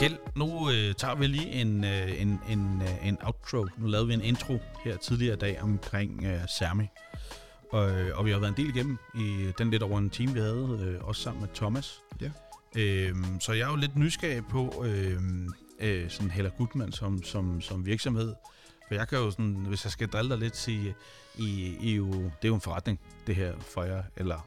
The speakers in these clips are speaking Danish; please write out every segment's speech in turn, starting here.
Kjeld, nu øh, tager vi lige en, øh, en, en, øh, en outro. Nu lavede vi en intro her tidligere i dag omkring øh, Sermi. Og, øh, og vi har været en del igennem i den lidt over en time, vi havde, øh, også sammen med Thomas. Ja. Øh, så jeg er jo lidt nysgerrig på øh, øh, sådan Hella Gutmann som, som, som virksomhed. For jeg kan jo sådan, hvis jeg skal drille dig lidt, sige, I, I jo, det er jo en forretning, det her for jer. Eller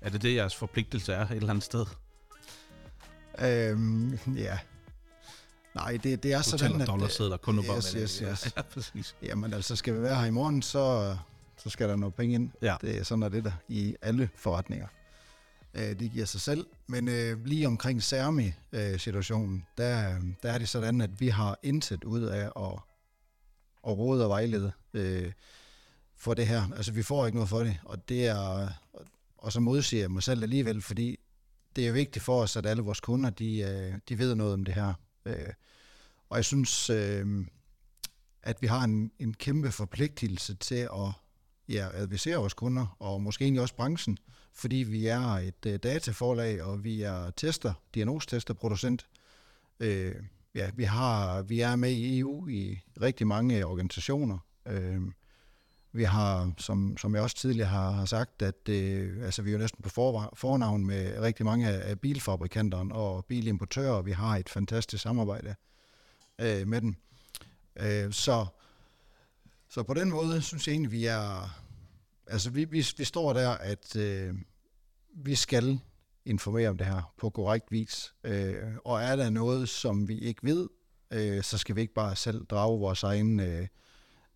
er det det, jeres forpligtelse er et eller andet sted? Øhm, ja. Nej, det, det er Du sådan, at... dollarsedler kun nu bare Yes, med yes, det. yes. Ja, præcis. Jamen altså, skal vi være her i morgen, så, så skal der noget penge ind. Ja. Det er sådan, er det der i alle forretninger. Øh, det giver sig selv. Men øh, lige omkring Sermi-situationen, øh, der, der er det sådan, at vi har intet ud af at, at råde og vejlede øh, for det her. Altså, vi får ikke noget for det, og det er... Og så modsiger jeg mig selv alligevel, fordi det er vigtigt for os, at alle vores kunder, de, øh, de ved noget om det her. Øh, og jeg synes, øh, at vi har en, en kæmpe forpligtelse til at ja, advisere vores kunder, og måske egentlig også branchen, fordi vi er et uh, dataforlag, og vi er tester, diagnosestester, producent. Øh, ja, vi, har, vi er med i EU i rigtig mange organisationer. Øh, vi har, som, som jeg også tidligere har, har sagt, at øh, altså, vi er jo næsten på for, fornavn med rigtig mange af bilfabrikanterne og bilimportører, og vi har et fantastisk samarbejde øh, med dem. Øh, så, så på den måde synes jeg egentlig, vi er... Altså, vi, vi, vi står der, at øh, vi skal informere om det her på korrekt vis. Øh, og er der noget, som vi ikke ved, øh, så skal vi ikke bare selv drage vores egen øh,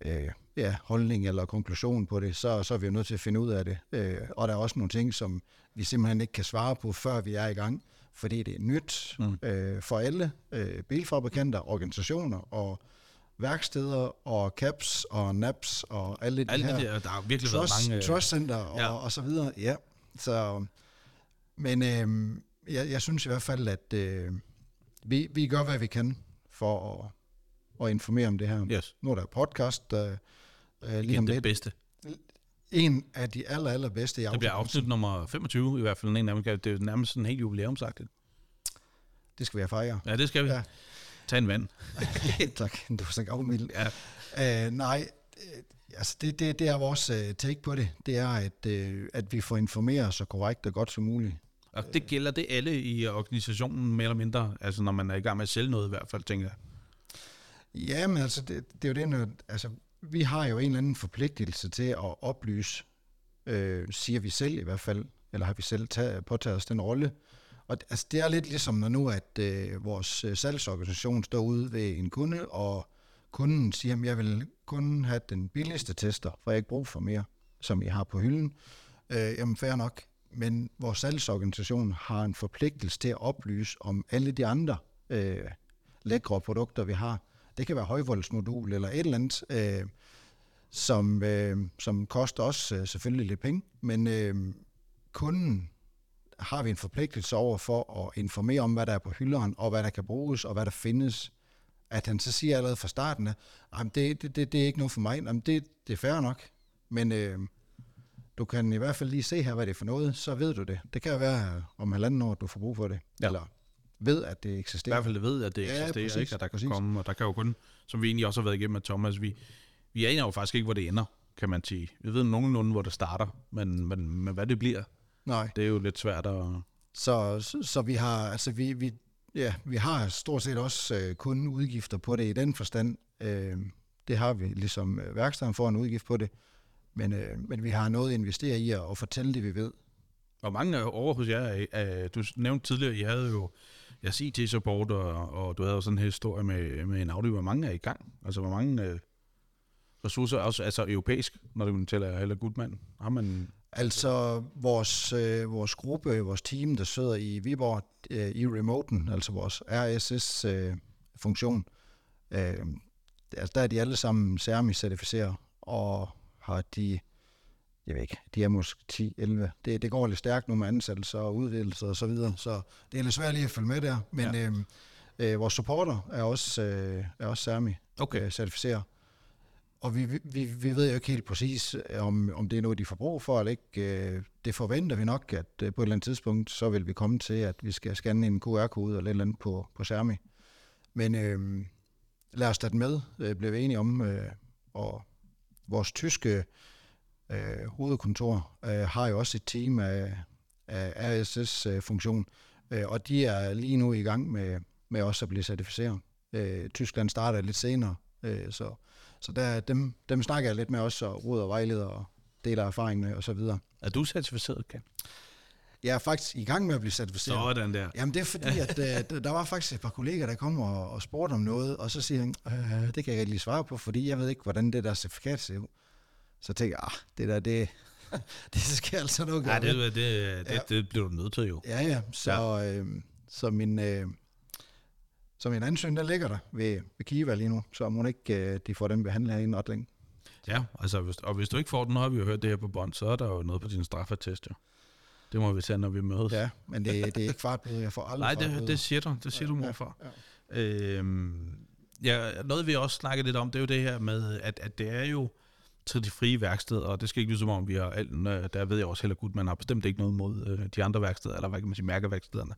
øh, ja, holdning eller konklusion på det, så, så er vi jo nødt til at finde ud af det. Øh, og der er også nogle ting, som vi simpelthen ikke kan svare på, før vi er i gang, fordi det er nyt mm. øh, for alle øh, bilfabrikanter, organisationer og værksteder og caps og naps og alle de Alle her de der, der har virkelig trust, været mange... øh, trust center og, ja. og så videre. Ja, så, men øh, jeg, jeg synes i hvert fald, at øh, vi, vi gør, hvad vi kan for at, at informere om det her. Yes. Nu er der podcast øh, lige Igen om det lidt. bedste. En af de aller, aller bedste i Det bliver afsnit nummer 25 i hvert fald. En af dem. Det er nærmest sådan helt jubilæumsagtigt. Det skal vi have fejre. Ja, det skal vi. Ja. Tag en vand. tak, du er så gavmild. Ja. Øh, nej, øh, altså det, det, det er vores øh, take på det. Det er, at, øh, at vi får informeret så korrekt og godt som muligt. Og det gælder det alle i organisationen, mere eller mindre. Altså når man er i gang med at sælge noget i hvert fald, tænker jeg. Ja, men altså, det, det er jo det, når, altså, vi har jo en eller anden forpligtelse til at oplyse, øh, siger vi selv i hvert fald, eller har vi selv taget, påtaget os den rolle. Og altså, det er lidt ligesom, når nu, at øh, vores øh, salgsorganisation står ude ved en kunde, og kunden siger, at jeg vil kun have den billigste tester, for jeg har ikke brug for mere, som I har på hylden. Øh, jamen, fair nok. Men vores salgsorganisation har en forpligtelse til at oplyse om alle de andre øh, lækre produkter, vi har. Det kan være højvoldsmodul eller et eller andet, øh, som, øh, som koster os øh, selvfølgelig lidt penge, men øh, kunden har vi en forpligtelse over for at informere om, hvad der er på hylderen, og hvad der kan bruges, og hvad der findes. At han så siger allerede fra starten, at "Jamen, det, det, det, det er ikke noget for mig. Jamen, det, det er fair nok, men øh, du kan i hvert fald lige se her, hvad det er for noget, så ved du det. Det kan jo være om halvanden år, du får brug for det, Ja. eller ved, at det I eksisterer. hvert fald ved, at det Ja, eksisterer, præcis, ikke? At der kan præcis. komme, og der kan jo kun, som vi egentlig også har været igennem med Thomas, vi, vi aner jo faktisk ikke, hvor det ender, kan man sige. Vi ved nogenlunde, hvor det starter, men, men, men hvad det bliver, Nej. det er jo lidt svært at... Så, så, så vi har, altså vi, vi, ja, vi har stort set også øh, kun udgifter på det i den forstand. Øh, det har vi, ligesom øh, værkstedet får en udgift på det. Men, øh, men vi har noget at investere i at, at fortælle det, vi ved. Hvor mange over hos jer, er- er- du nævnte tidligere, I havde jo jeres IT-support, og, og du havde jo sådan en historie med, med en Audi. Hvor mange er i gang? Altså, hvor mange øh, ressourcer, også, altså europæisk, når du tæller Heller Gudmand, har man... Altså vores, øh, vores gruppe, vores team, der sidder i Viborg øh, i remoten, altså vores RSS-funktion, øh, øh, altså der er de alle sammen CERMI-certificeret, og har de, jeg ved ikke, de er måske 10-11. Det, det går lidt stærkt nu med ansættelser og udvidelser og så videre, så det er lidt svært lige at følge med der, men, ja. øh, Øh, vores supporter er også, øh, er også Sermi Okay. Og vi, vi, vi ved jo ikke helt præcis, om, om det er noget, de får brug for eller ikke. Øh, det forventer vi nok, at øh, på et eller andet tidspunkt, så vil vi komme til, at vi skal scanne en QR-kode eller et eller andet på, på Sermi. Men øh, lad os tage den med, øh, blev vi enige om. Øh, og vores tyske øh, hovedkontor øh, har jo også et team af, af RSS-funktion, øh, og de er lige nu i gang med, med også at blive certificeret. Øh, Tyskland starter lidt senere, øh, så, så der, dem, dem snakker jeg lidt med også, og råd og vejleder og deler erfaring med osv. Er du certificeret, Ken? Jeg er faktisk i gang med at blive certificeret. Sådan der. Jamen det er fordi, at øh, der var faktisk et par kolleger, der kom og, og spurgte om noget, og så siger han, øh, det kan jeg ikke lige svare på, fordi jeg ved ikke, hvordan det der certifikat ser ud. Så tænker jeg, ah, det der, det, det skal altså nok Nej, gøre. det, det, det, Ja. det bliver du nødt til jo. Ja, ja, så, ja. Øh, så min... Øh, så min ansøgning, der ligger der ved, ved Kiva lige nu, så må ikke øh, de får den behandlet her i ret længe. Ja, altså, hvis, og hvis du ikke får den, har vi jo hørt det her på bånd, så er der jo noget på din straffetest, jo. Det må vi tage, når vi mødes. Ja, men det, det er ikke fartbøde, jeg får aldrig Nej, det, det siger du. Det siger Ja, du, ja, morfar. ja. Øhm, ja, noget vi også snakker lidt om, det er jo det her med, at, at det er jo til de frie værksteder, og det skal ikke lyde som om, vi har alt, øh, der ved jeg også heller godt, man har bestemt ikke noget mod øh, de andre værksteder, eller hvad kan man sige, mærkeværkstederne.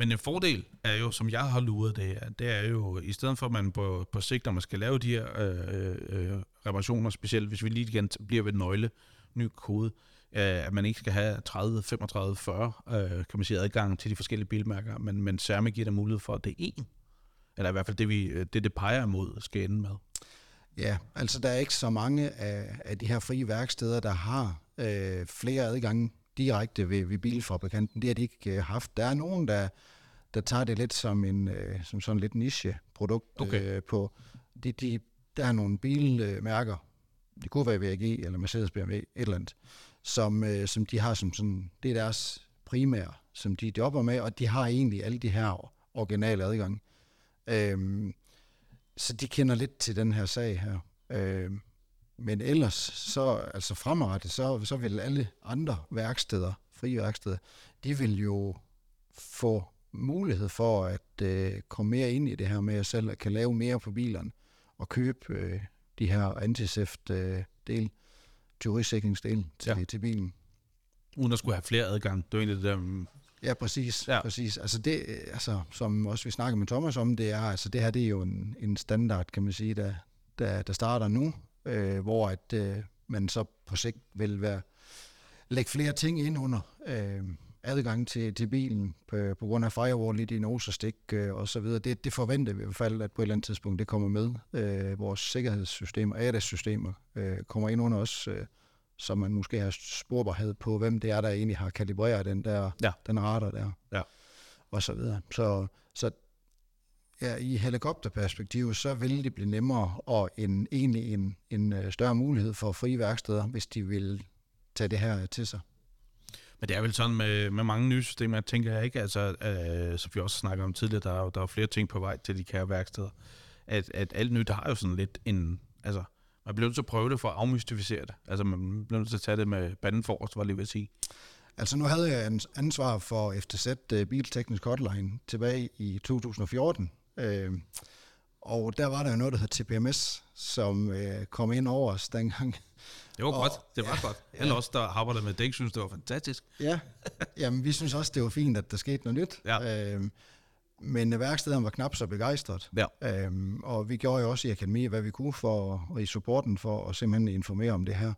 Men en fordel er jo, som jeg har luret det her, det er jo, i stedet for at man på, på sigt, når man skal lave de her øh, øh, reparationer, specielt hvis vi lige igen bliver ved nøgle, ny kode, øh, at man ikke skal have 30, 35, 40, øh, kan man sige, adgang til de forskellige bilmærker, men, men Særme giver der mulighed for, at det er én. Eller i hvert fald det, vi, øh, det, det peger imod, skal ende med. Ja, altså der er ikke så mange af, af de her frie værksteder, der har øh, flere adgange direkte ved, ved bilfabrikanten. Det har de ikke øh, haft. Der er nogen, der, der tager det lidt som en øh, som sådan lidt niche-produkt Okay. øh, på. De, de, der er nogle bilmærker, det kunne være VAG eller Mercedes BMW, et eller andet, som, øh, som de har som sådan, det er deres primære, som de jobber med, og de har egentlig alle de her originale adgange. Øhm, så de kender lidt til den her sag her. Øhm, men ellers, så altså fremadrettet, så, så vil alle andre værksteder, frie værksteder, de vil jo få mulighed for at øh, komme mere ind i det her med at selv kan lave mere på bilerne og købe øh, de her antiseft øh, del, teorisikringsdel til, Ja. til bilen. Uden at skulle have flere adgang. Det er jo egentlig det der, mm, Ja, præcis. Ja. Ja. præcis. Altså det, øh, altså, som også vi snakker med Thomas om, det er, altså det her, det er jo en, en standard, kan man sige, der, der, der starter nu, øh, hvor at øh, man så på sigt vil være, lægge flere ting ind under øh, adgang til, til bilen på, på grund af firewall i diagnosestik øh, og så videre. Det, det forventer vi i hvert fald, at på et eller andet tidspunkt det kommer med. Øh, vores sikkerhedssystemer, ADAS-systemer, øh, kommer ind under os, øh, så man måske har sporbarhed på, hvem det er, der egentlig har kalibreret den der Ja. den radar der. Ja. Og så videre. Så, så ja, i helikopterperspektiv, så vil det blive nemmere og en, egentlig en, en øh, større mulighed for frie værksteder, hvis de vil tage det her til sig. Men det er vel sådan med, med mange nye systemer, jeg tænker jeg ikke, altså, øh, som vi også snakker om tidligere, der er, jo, der er flere ting på vej til de kære værksteder, at, at alt nyt har jo sådan lidt en, altså, man bliver nødt til at prøve det for at afmystificere det. Altså, man bliver nødt til at tage det med banden forrest, var lige ved at sige. Altså nu havde jeg ans- ansvar for FTZ uh, Bilteknisk Hotline tilbage i 2014, øh, og der var der jo noget, der hed TPMS, som øh, kom ind over os dengang. Det var Og- godt, det var godt. Alle os, der arbejdede med dæk, synes, det var fantastisk. Ja, jamen vi synes også, det var fint, at der skete noget nyt. Ja. Øhm, men værkstederne var knap så begejstret. Ja. Øhm, og vi gjorde jo også i akademi, hvad vi kunne for, og i supporten for at simpelthen informere om det her.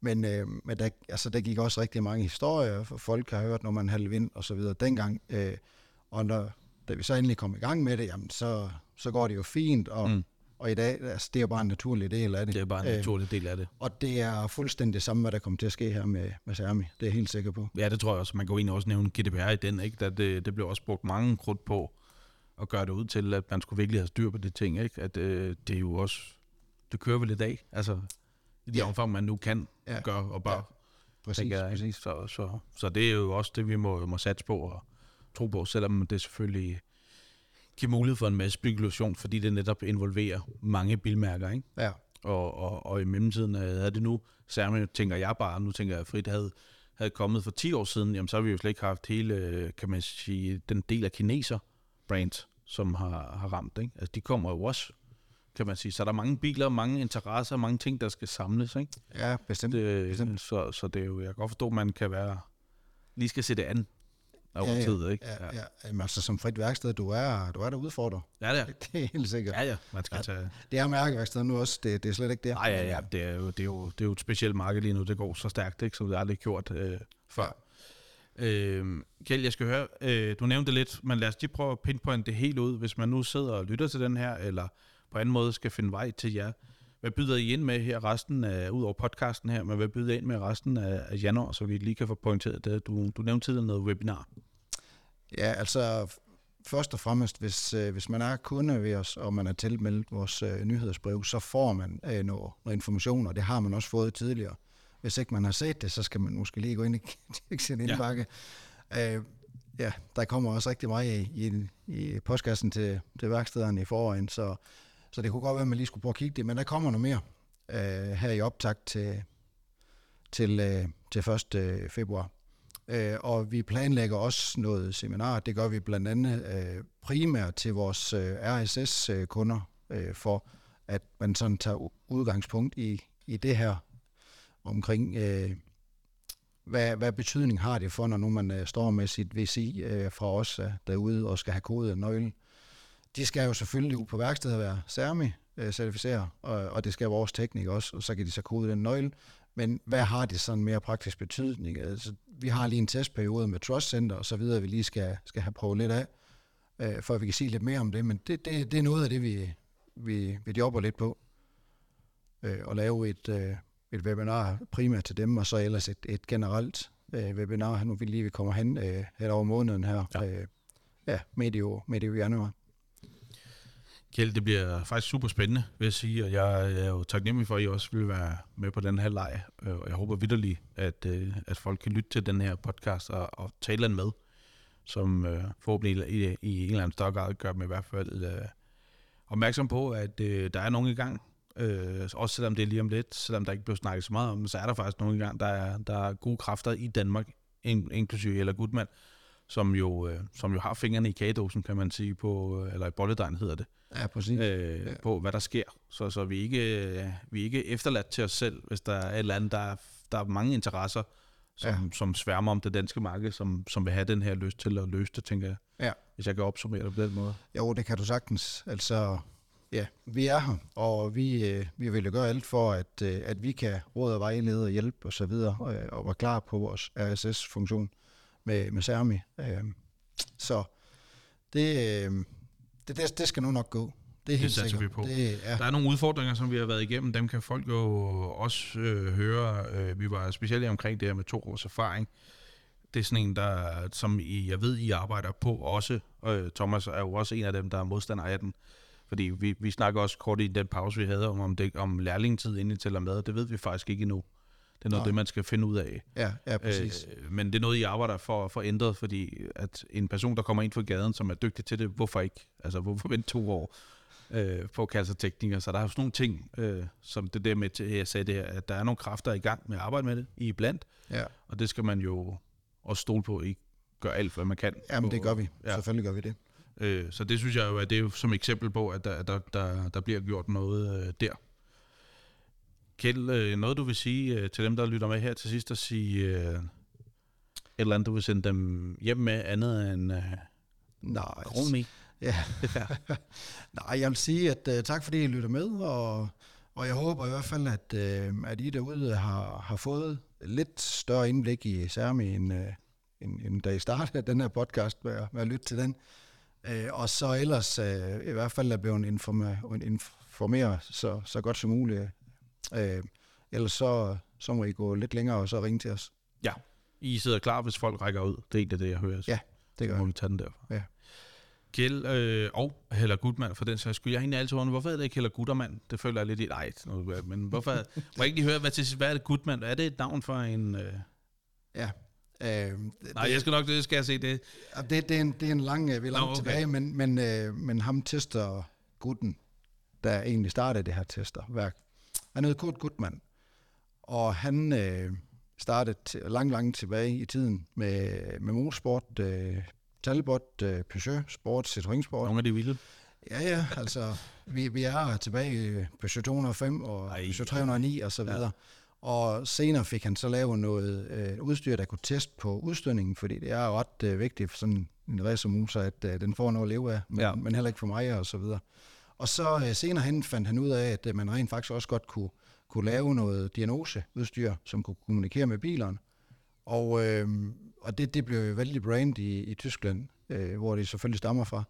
Men, øh, men der, altså, der gik også rigtig mange historier, for folk har hørt, når man havde vind og så videre dengang. Øh, og når, da vi så endelig kom i gang med det, jamen, så, så går det jo fint, og, Mm. og i dag, altså, det er jo bare en naturlig del af det. Det er bare en Øh, naturlig del af det. og det er fuldstændig det samme, hvad der kommer til at ske her med, med Sermi. Det er jeg helt sikker på. Ja, det tror jeg også. Man kan jo egentlig også nævne GDPR i den, ikke? Da det, det blev også brugt mange krudt på at gøre det ud til, at man skulle virkelig have styr på de ting, ikke? At øh, det er jo også, det kører vel i dag, altså i de Ja. omfang, man nu kan ja. Gøre og bør, Ja. Præcis, jeg. præcis. Så, så, så det er jo også det, vi må, må satse på og tro på, selvom det selvfølgelig giver mulighed for en masse spekulation, fordi det netop involverer mange bilmærker, ikke? Ja, Og, og, og i mellemtiden øh, havde det nu, særligt tænker jeg bare, nu tænker jeg frit, havde, havde kommet for 10 år siden, jamen så har vi jo slet ikke haft hele, øh, kan man sige, den del af kineser brand, som har, har ramt. Ikke? Altså, de kommer jo også, kan man sige. Så der er mange biler, mange interesser, mange ting, der skal samles. Ikke? Ja, bestemt. Det, bestemt. så, så det er jo, jeg kan godt forstå, at man kan være, lige skal se det an over Ja, ja. tid. Ikke? Ja, ja. Jamen, altså, som frit værksted, du er, du er der udfordrer. ja, det er. Det er helt sikkert. Ja, ja, man skal Ja. tage... Det er mærkeværksted nu også, det, det er slet ikke det. Nej, ja, ja, det er, jo, det, er jo, det er jo et specielt marked lige nu. Det går så stærkt, ikke, som det aldrig gjort øh, før. Ja. Øh, Kjeld, jeg skal høre, øh, du nævnte det lidt, men lad os lige prøve at pinpointe det helt ud. Hvis man nu sidder og lytter til den her, eller på anden måde skal finde vej til jer, hvad byder I ind med her resten af, ud over podcasten her, men hvad byder I ind med resten af, af januar, så vi lige kan få pointeret det? Du, du nævnte tidligere noget webinar. Ja, altså først og fremmest, hvis, øh, hvis man er kunde ved os, og man er tilmeldt vores øh, nyhedsbrev, så får man øh, noget, noget information, og det har man også fået tidligere. Hvis ikke man har set det, så skal man måske lige gå ind og tjekke sin Ja. indbakke. Øh, ja, der kommer også rigtig meget i, i, i postkassen til, til værkstederne i forvejen, så, så det kunne godt være, at man lige skulle prøve at kigge det, men der kommer noget mere øh, her i optakt til, til, øh, til 1. Øh, februar. Øh, og vi planlægger også noget seminar. Det gør vi blandt andet øh, primært til vores øh, RSS-kunder, øh, øh, for at man sådan tager udgangspunkt i, i det her omkring, øh, hvad, hvad betydning har det for, når nu man øh, står med sit VCI øh, fra os øh, derude og skal have kodet nøgle. De skal jo selvfølgelig ud på værkstedet være CERMI øh, certificeret, og, og det skal vores teknik også, og så kan de så kode den nøgle. Men hvad har det sådan mere praktisk betydning? Altså, vi har lige en testperiode med Trust Center og så videre, vi lige skal, skal have prøvet lidt af, øh, for at vi kan sige lidt mere om det. Men det, det, det er noget af det, vi, vi, vi jobber lidt på. Øh, og lave et, øh, et webinar primært til dem, og så ellers et, et generelt øh, webinar, nu vi lige vi kommer hen øh, hen over måneden her. Ja. Øh, ja, medio, medio januar. Kjeld, det bliver faktisk super spændende, vil jeg sige, og jeg er jo taknemmelig for, at I også vil være med på den her leg, øh, og jeg håber vidderligt, at, øh, at folk kan lytte til den her podcast og, og tale den med, som øh, forhåbentlig i, i en eller anden større grad gør dem i hvert fald øh, opmærksom på, at øh, der er nogen i gang, øh, også selvom det er lige om lidt, selvom der ikke bliver snakket så meget om så er der faktisk nogen i gang, der er, der er gode kræfter i Danmark, in, inklusive eller Gudmand, som jo, øh, som jo har fingrene i kagedåsen, kan man sige, på, øh, eller i bolledejen hedder det. Ja, præcis. øh, Ja. på, hvad der sker. Så, så vi, ikke, øh, vi er ikke efterladt til os selv, hvis der er et eller andet. Der er, der er mange interesser, som, Ja. som sværmer om det danske marked, som, som vil have den her lyst til at løse det, tænker jeg. Ja. Hvis jeg kan opsummere det på den måde. Jo, det kan du sagtens. Altså, ja, vi er her, og vi, øh, vi vil jo gøre alt for, at, øh, at vi kan råde og vejlede og hjælpe og så videre, og, og være klar på vores RSS-funktion med, med Sermi. Øh, så det, øh, det, det, det skal nu nok gå. Det er helt satser sikkert. vi på. Det, ja, Der er nogle udfordringer, som vi har været igennem. Dem kan folk jo også øh, høre. Øh, vi var specielt omkring det her med to års erfaring. Det er sådan en, der, som I, jeg ved, I arbejder på også. Øh, Thomas er jo også en af dem, der er modstander af den. Fordi vi, vi snakker også kort i den pause, vi havde om, om, det, om lærlingtid inden I tæller med. Det ved vi faktisk ikke endnu. Det er noget, det man skal finde ud af. ja, ja, præcis. Øh, men det er noget, I arbejder for at få ændret, fordi at en person, der kommer ind fra gaden, som er dygtig til det, hvorfor ikke? Altså, hvorfor vente to år øh, på at kalde sig tekniker? Så der er jo sådan nogle ting, øh, som det der med, til, jeg sagde det her, at der er nogle kræfter i gang med at arbejde med det, I blandt, Ja, og det skal man jo også stole på, at I gør alt, hvad man kan. jamen på- det gør vi. Ja. Selvfølgelig gør vi det. Øh, så det synes jeg jo, at det er jo som eksempel på, at der, der, der, der bliver gjort noget øh, der. Kjeld, øh, noget du vil sige øh, til dem, der lytter med her til sidst, at sige øh, et eller andet, du vil sende dem hjem med andet end øh, Nej, me. Ja. Nej, jeg vil sige, at uh, tak fordi I lytter med, og, og jeg håber i hvert fald, at, uh, at I derude har, har fået lidt større indblik i Særmi, end, uh, end, end da I startede den her podcast med, med at lytte til den. Uh, og så ellers uh, i hvert fald er blevet informeret, informeret så, så godt som muligt. Uh, ellers så, så må I gå lidt længere og så ringe til os. I sidder klar, hvis folk rækker ud. Det er egentlig det, jeg hører. Ja, Det så gør må jeg. vi tage den derfra. Ja. Kjeld øh, og Heller Gutmann, for den sags skyld. Jeg har egentlig altid undret, hvorfor er det ikke Heller Guttermand? Det føler jeg lidt i, nej, men hvorfor, må jeg ikke lige høre, hvad, til, hvad er det Gutmann? Er det et navn for en... Øh... Ja. Uh, det, Nej, jeg skal nok, det skal jeg se det. Ja, det, det, er en, det er en lang, øh, vi er langt Nå, okay. tilbage, men, men, øh, men ham tester gutten, der egentlig startede det her testerværk, han hed Kurt Gutmann, og han øh, startede langt, langt tilbage i tiden med, med motorsport, øh, Talbot, øh, Peugeot Sport, Citroën Sport. Nogle af de vilde. Ja, ja, altså, vi, vi er tilbage i Peugeot 205 og Ej. Peugeot 309 og så videre. Ja. Og senere fik han så lavet noget øh, udstyr, der kunne teste på udstødningen, fordi det er ret øh, vigtigt for sådan en racermotor, at øh, den får noget at leve af, men, ja. men heller ikke for mig og så videre. Og så øh, senere hen fandt han ud af, at øh, man rent faktisk også godt kunne, kunne lave noget diagnoseudstyr, som kunne kommunikere med bilerne. Og, øh, og det, det blev jo vældig brand i, i Tyskland, øh, hvor det selvfølgelig stammer fra.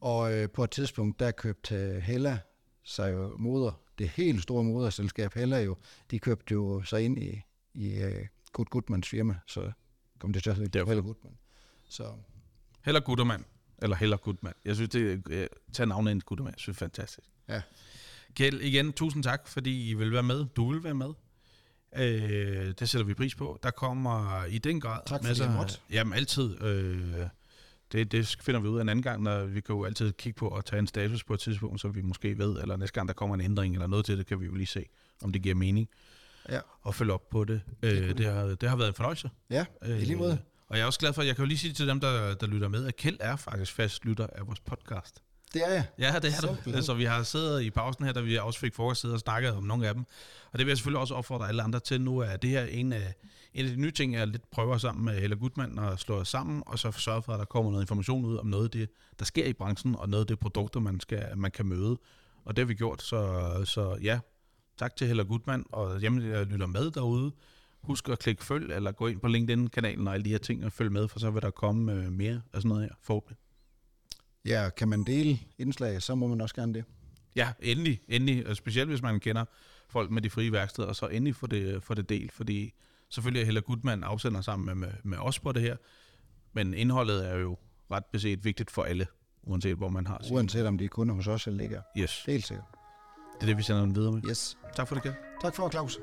Og øh, på et tidspunkt, der købte øh, Hella sig jo moder, det helt store moderselskab Hella jo, de købte jo sig ind i, i øh, Kurt Gutmans firma, så kom det til at hedde. Hella Gutmann. Så Heller Guttermand. Eller Heller Gutmand. Jeg synes, det er... Tag navnet ind Guttermand. Jeg synes, det er fantastisk. Ja. Kjeld, igen, tusind tak, fordi I vil være med. Du vil være med. Øh, det sætter vi pris på. Der kommer i den grad... Tak, fordi jeg måtte. Jamen, altid. Øh, det, det finder vi ud af en anden gang, når vi kan jo altid kigge på og tage en status på et tidspunkt, så vi måske ved, eller næste gang der kommer en ændring eller noget til det, kan vi jo lige se, om det giver mening ja, at følge op på det. Øh, det, har, det har været en fornøjelse. ja i lige måde. Og jeg er også glad for, jeg kan jo lige sige til dem, der, der lytter med, at Kjeld er faktisk fast lytter af vores podcast. Det er jeg. Ja, det er du. Simpelthen. Så vi har siddet i pausen her, da vi også fik frokost og snakket om nogle af dem. Og det vil jeg selvfølgelig også opfordre alle andre til nu, at det her er en af, en af de nye ting, jeg lidt prøver sammen med Helle Gutmann at slå os sammen, og så sørge for, at der kommer noget information ud om noget af det, der sker i branchen, og noget af det produkter, man, skal, man kan møde. Og det har vi gjort, så, så ja, tak til Helle Gutmann, og hjemme, der lytter med derude. Husk at klikke følg, eller gå ind på LinkedIn-kanalen og alle de her ting, og følg med, for så vil der komme øh, mere af sådan noget her, forhåbentlig. Ja, kan man dele indslag, så må man også gerne det. Ja, endelig, endelig. Og specielt hvis man kender folk med de frie værksteder, og så endelig få det, få det delt, fordi selvfølgelig er Hella Gutmann afsender sammen med, med, os på det her, men indholdet er jo ret beset vigtigt for alle, uanset hvor man har sin. Uanset om de kun er hos os eller ligger. Yes, Helt sikkert. det er det, vi sender den videre med. Yes. Tak for det, Kjeld. Tak for, Claus.